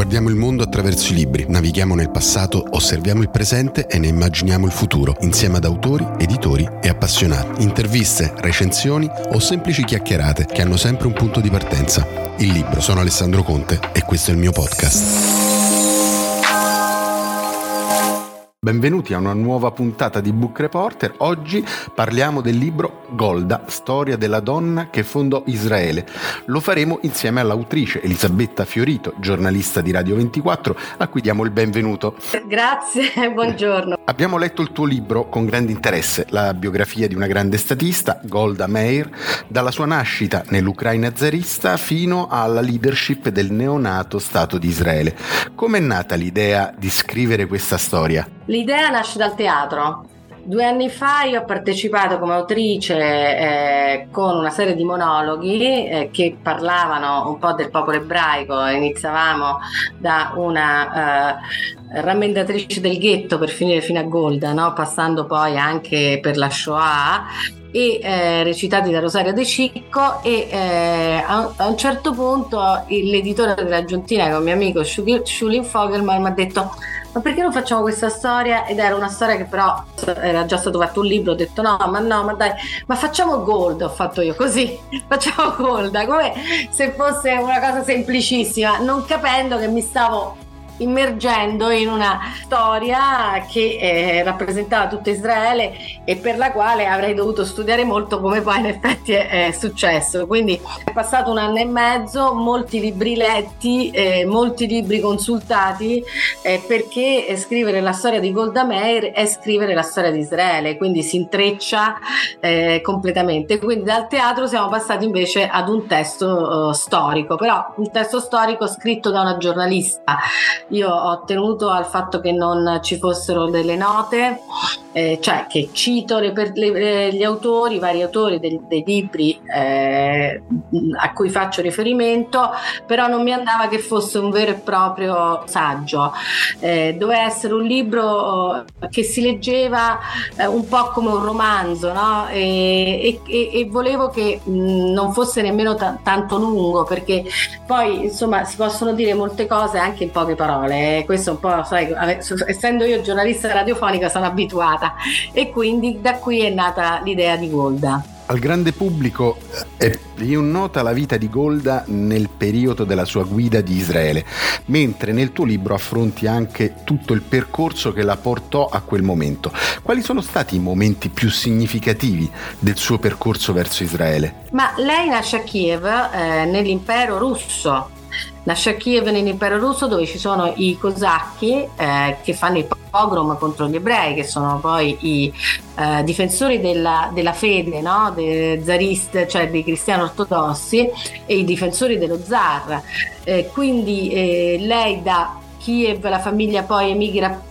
Guardiamo il mondo attraverso i libri, navighiamo nel passato, osserviamo il presente e ne immaginiamo il futuro, insieme ad autori, editori e appassionati. Interviste, recensioni o semplici chiacchierate che hanno sempre un punto di partenza. Il libro. Sono Alessandro Conte e questo è il mio podcast. Benvenuti a una nuova puntata di Book Reporter. Oggi parliamo del libro Golda, storia della donna che fondò Israele. Lo faremo insieme all'autrice Elisabetta Fiorito, giornalista di Radio 24, a cui diamo il benvenuto. Grazie, buongiorno. Abbiamo letto il tuo libro con grande interesse, la biografia di una grande statista, Golda Meir, dalla sua nascita nell'Ucraina zarista fino alla leadership del neonato Stato di Israele. Com'è nata l'idea di scrivere questa storia? L'idea nasce dal teatro. Due anni fa io ho partecipato come autrice eh, con una serie di monologhi eh, che parlavano un po' del popolo ebraico. Iniziavamo da una eh, rammentatrice del ghetto per finire fino a Golda, no? passando poi anche per la Shoah e eh, recitati da Rosario De Cicco e eh, a, a, un certo punto l'editore della Giuntina, che è un mio amico Schulin Fogelman, mi ha detto ma perché non facciamo questa storia? Ed era una storia che però era già stato fatto un libro, ho detto no, ma no, ma dai, ma facciamo Gold, ho fatto io così, facciamo Gold, come se fosse una cosa semplicissima, non capendo che mi stavo immergendo in una storia che eh, rappresentava tutto Israele e per la quale avrei dovuto studiare molto come poi in effetti è, è successo. Quindi è passato un anno e mezzo, molti libri letti, eh, molti libri consultati eh, perché scrivere la storia di Golda Meir è scrivere la storia di Israele, quindi si intreccia eh, completamente. Quindi dal teatro siamo passati invece ad un testo uh, storico, però un testo storico scritto da una giornalista io ho tenuto al fatto che non ci fossero delle note, eh, cioè che cito le, le, gli autori, i vari autori dei, dei libri eh, a cui faccio riferimento, però non mi andava che fosse un vero e proprio saggio. Eh, doveva essere un libro che si leggeva eh, un po' come un romanzo, no? e, e, e, volevo che mh, non fosse nemmeno t- tanto lungo, perché poi insomma si possono dire molte cose anche in poche parole parole, questo un po', sai, essendo io giornalista radiofonica sono abituata e quindi da qui è nata l'idea di Golda. Al grande pubblico è più nota la vita di Golda nel periodo della sua guida di Israele, mentre nel tuo libro affronti anche tutto il percorso che la portò a quel momento. Quali sono stati i momenti più significativi del suo percorso verso Israele? Ma lei nasce a Kiev eh, nell'impero russo Nasce a Kiev nell'impero russo dove ci sono i cosacchi eh, che fanno i pogrom contro gli ebrei, che sono poi i eh, difensori della, della fede, no? De, zarist, cioè dei cristiani ortodossi e i difensori dello zar. Eh, quindi eh, lei da Kiev, la famiglia poi emigra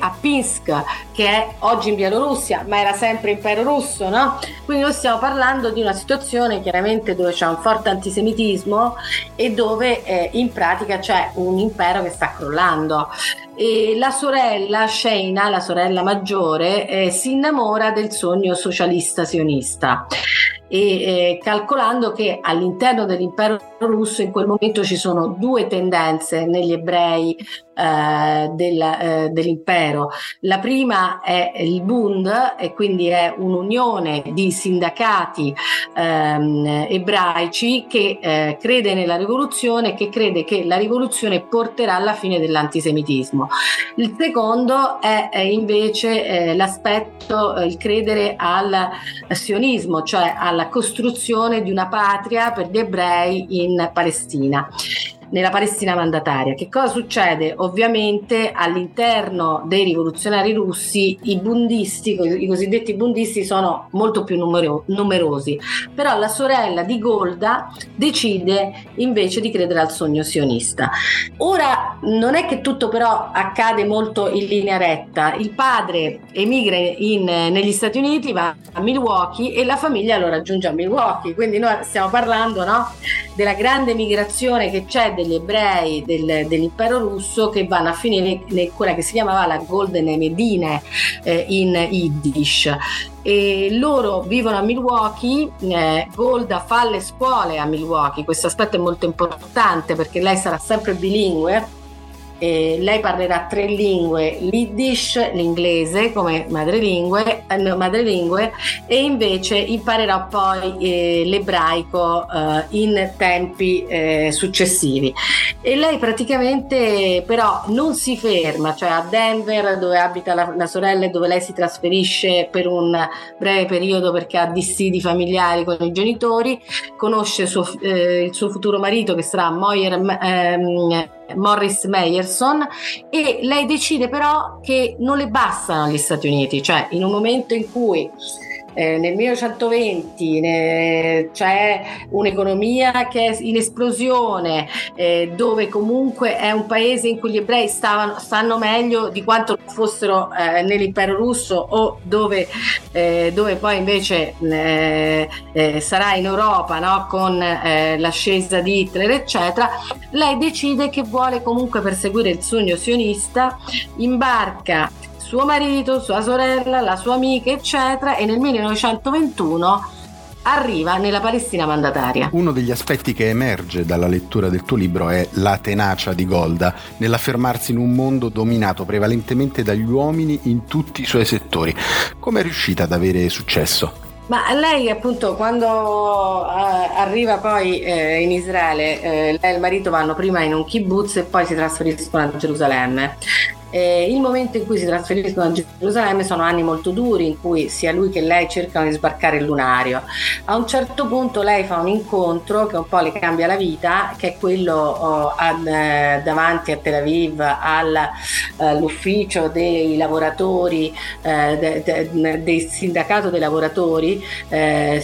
a Pinsk, che è oggi in Bielorussia, ma era sempre impero russo, no? Quindi noi stiamo parlando di una situazione chiaramente dove c'è un forte antisemitismo e dove eh, in pratica c'è un impero che sta crollando. E la sorella Sheina, la sorella maggiore, eh, si innamora del sogno socialista sionista e eh, calcolando che all'interno dell'impero russo in quel momento ci sono due tendenze negli ebrei eh, del, eh, dell'impero. La prima è il Bund e quindi è un'unione di sindacati ehm, ebraici che eh, crede nella rivoluzione e che crede che la rivoluzione porterà alla fine dell'antisemitismo. Il secondo è, è invece eh, l'aspetto, eh, il credere al sionismo, cioè alla costruzione di una patria per gli ebrei in Palestina nella Palestina mandataria. Che cosa succede? Ovviamente all'interno dei rivoluzionari russi i bundisti, i cosiddetti bundisti, sono molto più numero- numerosi, però la sorella di Golda decide invece di credere al sogno sionista. Ora non è che tutto però accade molto in linea retta, il padre emigra in, negli Stati Uniti, va a Milwaukee e la famiglia lo raggiunge a Milwaukee, quindi noi stiamo parlando no, della grande migrazione che c'è degli ebrei del, dell'impero russo che vanno a finire in quella che si chiamava la Golden Medine eh, in Yiddish. E loro vivono a Milwaukee, eh, Golda fa le scuole a Milwaukee, questo aspetto è molto importante perché lei sarà sempre bilingue eh, lei parlerà tre lingue, l'Iddish, l'inglese come madrelingue, eh, madrelingue e invece imparerà poi eh, l'ebraico eh, in tempi eh, successivi. E lei praticamente però non si ferma, cioè a Denver dove abita la, la sorella e dove lei si trasferisce per un breve periodo perché ha dissidi familiari con i genitori, conosce suo, eh, il suo futuro marito che sarà Moyer ehm, Morris Meyerson e lei decide però che non le bastano gli Stati Uniti, cioè in un momento in cui eh, nel 1920 ne, c'è un'economia che è in esplosione, eh, dove comunque è un paese in cui gli ebrei stavano, stanno meglio di quanto fossero eh, nell'impero russo o dove, eh, dove poi invece eh, eh, sarà in Europa no? con l'ascesa di Hitler, eccetera, lei decide che vuole comunque perseguire il sogno sionista, imbarca suo marito, sua sorella, la sua amica, eccetera, e nel 1921 arriva nella Palestina mandataria. Uno degli aspetti che emerge dalla lettura del tuo libro è la tenacia di Golda nell'affermarsi in un mondo dominato prevalentemente dagli uomini in tutti i suoi settori. Come è riuscita ad avere successo? Ma lei appunto quando eh, arriva poi eh, in Israele, eh, lei e il marito vanno prima in un kibbutz e poi si trasferiscono a Gerusalemme. Eh, il momento in cui si trasferiscono a Gerusalemme sono anni molto duri in cui sia lui che lei cercano di sbarcare il lunario. A un certo punto lei fa un incontro che un po' le cambia la vita, che è quello oh, ad, eh, davanti a Tel Aviv all'ufficio eh, dei lavoratori, eh, de, de, del sindacato dei lavoratori eh,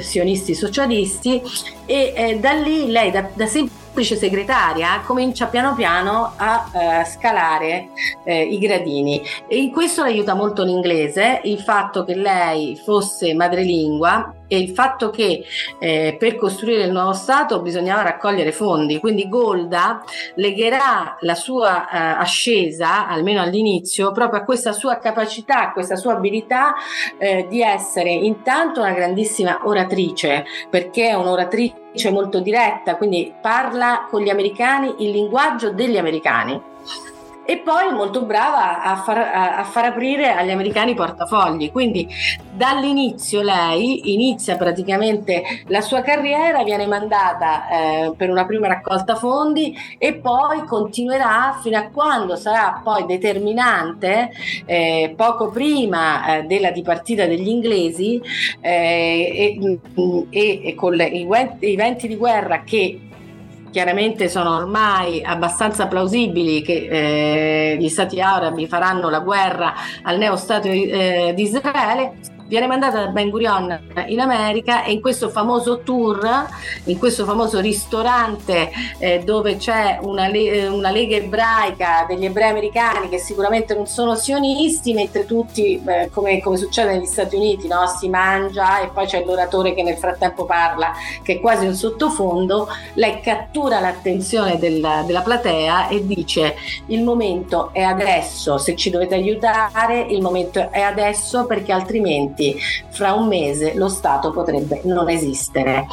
sionisti socialisti e da lì lei da, da sempre semplice segretaria comincia piano piano a uh, scalare uh, i gradini. E in questo l'aiuta molto l'inglese, il fatto che lei fosse madrelingua e il fatto che eh, per costruire il nuovo Stato bisognava raccogliere fondi, quindi Golda legherà la sua eh, ascesa, almeno all'inizio, proprio a questa sua capacità, a questa sua abilità eh, di essere intanto una grandissima oratrice, perché è un'oratrice molto diretta, quindi parla con gli americani il linguaggio degli americani e poi molto brava a far, a far, aprire agli americani i portafogli. Quindi dall'inizio lei inizia praticamente la sua carriera, viene mandata eh, per una prima raccolta fondi e poi continuerà fino a quando sarà poi determinante, eh, poco prima eh, della dipartita degli inglesi eh, e, e, e, con le, i, i venti di guerra che chiaramente sono ormai abbastanza plausibili che eh, gli stati arabi faranno la guerra al neo-stato eh, di Israele viene mandata da Ben Gurion in America e in questo famoso tour, in questo famoso ristorante eh, dove c'è una, le- una, lega ebraica degli ebrei americani che sicuramente non sono sionisti, mentre tutti, eh, come, come, succede negli Stati Uniti, no? si mangia e poi c'è l'oratore che nel frattempo parla, che è quasi un sottofondo, lei cattura l'attenzione del, della platea e dice il momento è adesso, se ci dovete aiutare, il momento è adesso perché altrimenti altrimenti fra un mese lo Stato potrebbe non esistere.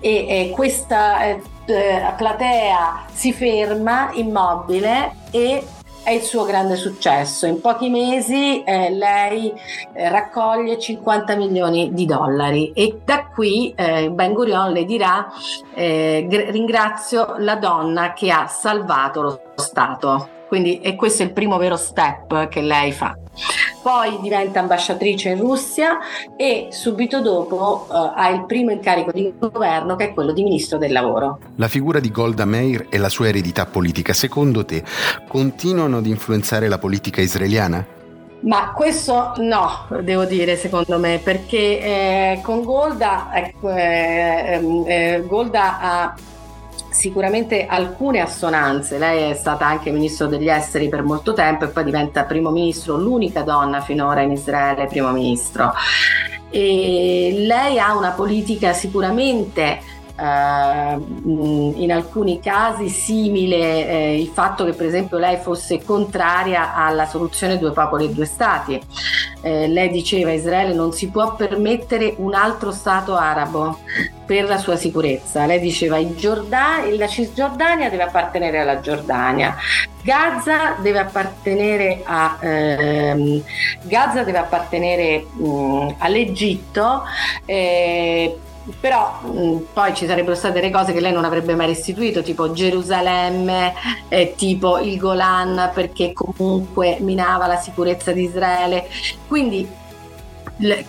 E, e questa eh, platea si ferma immobile e è il suo grande successo. In pochi mesi eh, lei eh, raccoglie 50 milioni di dollari e da qui eh, Ben Gurion le dirà eh, ringrazio la donna che ha salvato lo Stato. Quindi e questo è il primo vero step che lei fa poi diventa ambasciatrice in Russia e subito dopo uh, ha il primo incarico di governo che è quello di ministro del lavoro. La figura di Golda Meir e la sua eredità politica, secondo te, continuano ad influenzare la politica israeliana? Ma questo no, devo dire, secondo me, perché eh, con Golda, ecco, eh, eh, Golda ha sicuramente alcune assonanze. Lei è stata anche ministro degli esteri per molto tempo e poi diventa primo ministro, l'unica donna finora in Israele primo ministro. E lei ha una politica sicuramente eh, in alcuni casi simile eh, il fatto che per esempio lei fosse contraria alla soluzione due popoli e due stati. Eh, lei diceva Israele non si può permettere un altro stato arabo per la sua sicurezza. Lei diceva Giordania, la Cisgiordania deve appartenere alla Giordania, Gaza deve appartenere, a, ehm, Gaza deve appartenere mh, all'Egitto. Eh, però mh, poi ci sarebbero state delle cose che lei non avrebbe mai restituito, tipo Gerusalemme, eh, tipo il Golan, perché comunque minava la sicurezza di Israele. Quindi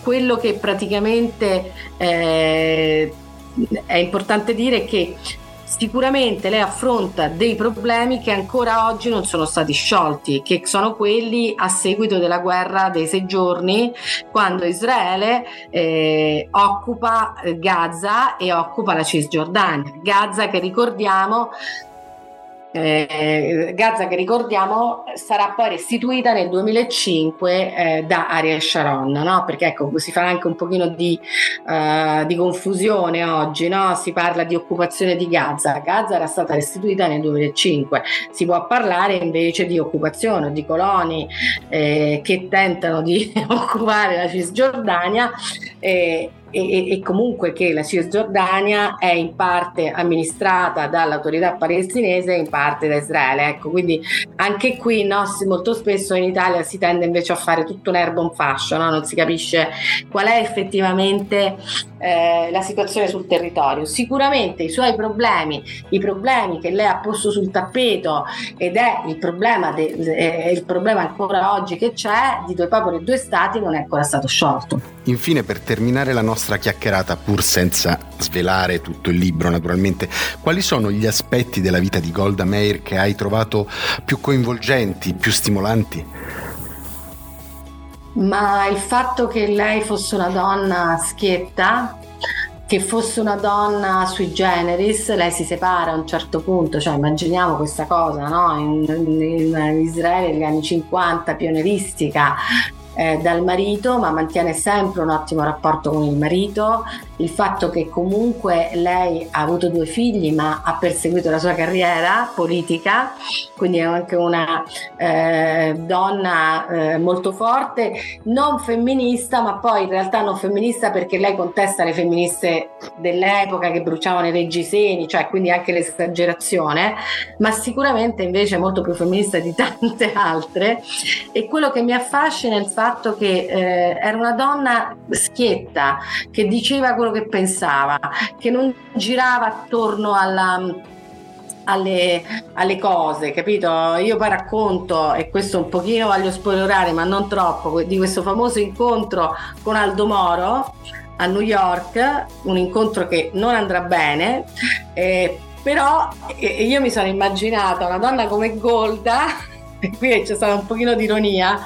quello che praticamente eh, è importante dire che sicuramente lei affronta dei problemi che ancora oggi non sono stati sciolti, che sono quelli a seguito della guerra dei sei giorni, quando Israele eh, occupa Gaza e occupa la Cisgiordania. Gaza che ricordiamo eh, Gaza che ricordiamo sarà poi restituita nel 2005 eh, da Ariel Sharon, no? perché ecco si fa anche un pochino di, uh, di confusione oggi, no? si parla di occupazione di Gaza, Gaza era stata restituita nel 2005, si può parlare invece di occupazione di coloni eh, che tentano di occupare la Cisgiordania eh, e, e, comunque che la Cisgiordania è in parte amministrata dall'autorità palestinese e in parte da Israele. Ecco, quindi anche qui no, molto spesso in Italia si tende invece a fare tutto un erbo un fascio, no? non si capisce qual è effettivamente eh, la situazione sul territorio. Sicuramente i suoi problemi, i problemi che lei ha posto sul tappeto ed è il problema, de, eh, il problema ancora oggi che c'è di due popoli e due stati non è ancora stato sciolto. Infine per terminare la nostra chiacchierata, pur senza svelare tutto il libro naturalmente, quali sono gli aspetti della vita di Golda Meir che hai trovato più coinvolgenti, più stimolanti? Ma il fatto che lei fosse una donna schietta, che fosse una donna sui generis, lei si separa a un certo punto, cioè immaginiamo questa cosa, no? in, in, Israele negli anni 50, pioneristica, eh, dal marito, ma mantiene sempre un ottimo rapporto con il marito. Il fatto che comunque lei ha avuto due figli, ma ha perseguito la sua carriera politica, quindi è anche una eh, donna eh, molto forte, non femminista, ma poi in realtà non femminista perché lei contesta le femministe dell'epoca che bruciavano i reggiseni, cioè quindi anche l'esagerazione, ma sicuramente invece molto più femminista di tante altre. E quello che mi affascina è il fatto che eh, era una donna schietta, che diceva quello che pensava, che non girava attorno alla... Alle, alle, cose, capito? Io poi racconto, e questo un pochino voglio spoilerare, ma non troppo, di questo famoso incontro con Aldo Moro a New York, un incontro che non andrà bene, eh, però eh, io mi sono immaginata una donna come Golda, e qui c'è stata un pochino di ironia,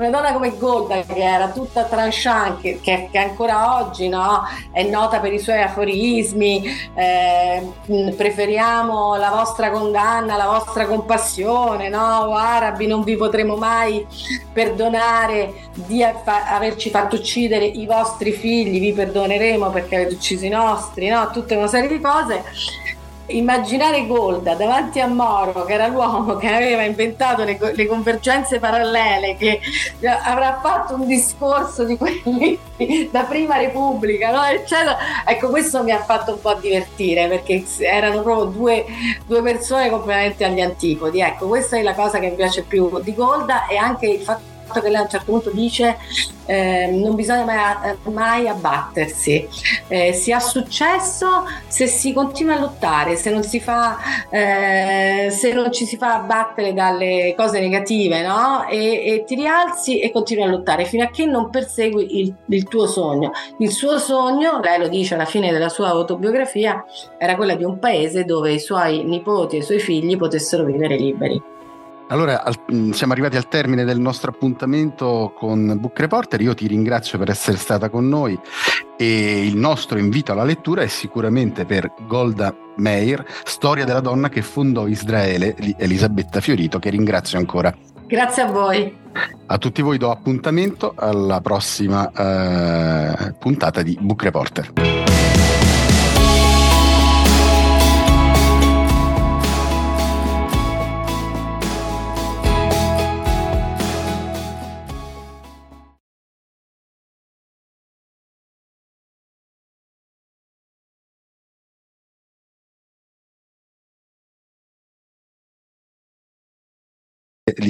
una donna come Golda che era tutta tranchant, che, che, che ancora oggi no, è nota per i suoi aforismi, eh, preferiamo la vostra condanna, la vostra compassione, no? O arabi non vi potremo mai perdonare di fa- averci fatto uccidere i vostri figli, vi perdoneremo perché avete ucciso i nostri, no? Tutta una serie di cose immaginare Golda davanti a Moro, che era l'uomo che aveva inventato le, le convergenze parallele, che avrà fatto un discorso di quelli da prima Repubblica, no? eccetera. Ecco, questo mi ha fatto un po' divertire perché erano proprio due, due persone completamente agli antipodi. Ecco, questa è la cosa che mi piace più di Golda e anche il fatto che lei a un certo punto dice eh, non bisogna mai, mai abbattersi, eh, si ha successo se si continua a lottare, se non, fa, eh, se non ci si fa abbattere dalle cose negative no? e, e, ti rialzi e continui a lottare fino a che non persegui il, il tuo sogno. Il suo sogno, lei lo dice alla fine della sua autobiografia, era quella di un paese dove i suoi nipoti e i suoi figli potessero vivere liberi. Allora, al, mm, siamo arrivati al termine del nostro appuntamento con Book Reporter. Io ti ringrazio per essere stata con noi e il nostro invito alla lettura è sicuramente per Golda Meir, storia della donna che fondò Israele, Elisabetta Fiorito, che ringrazio ancora. Grazie a voi. A tutti voi do appuntamento alla prossima eh, puntata di Book Reporter.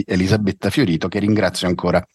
Elisabetta Fiorito che ringrazio ancora.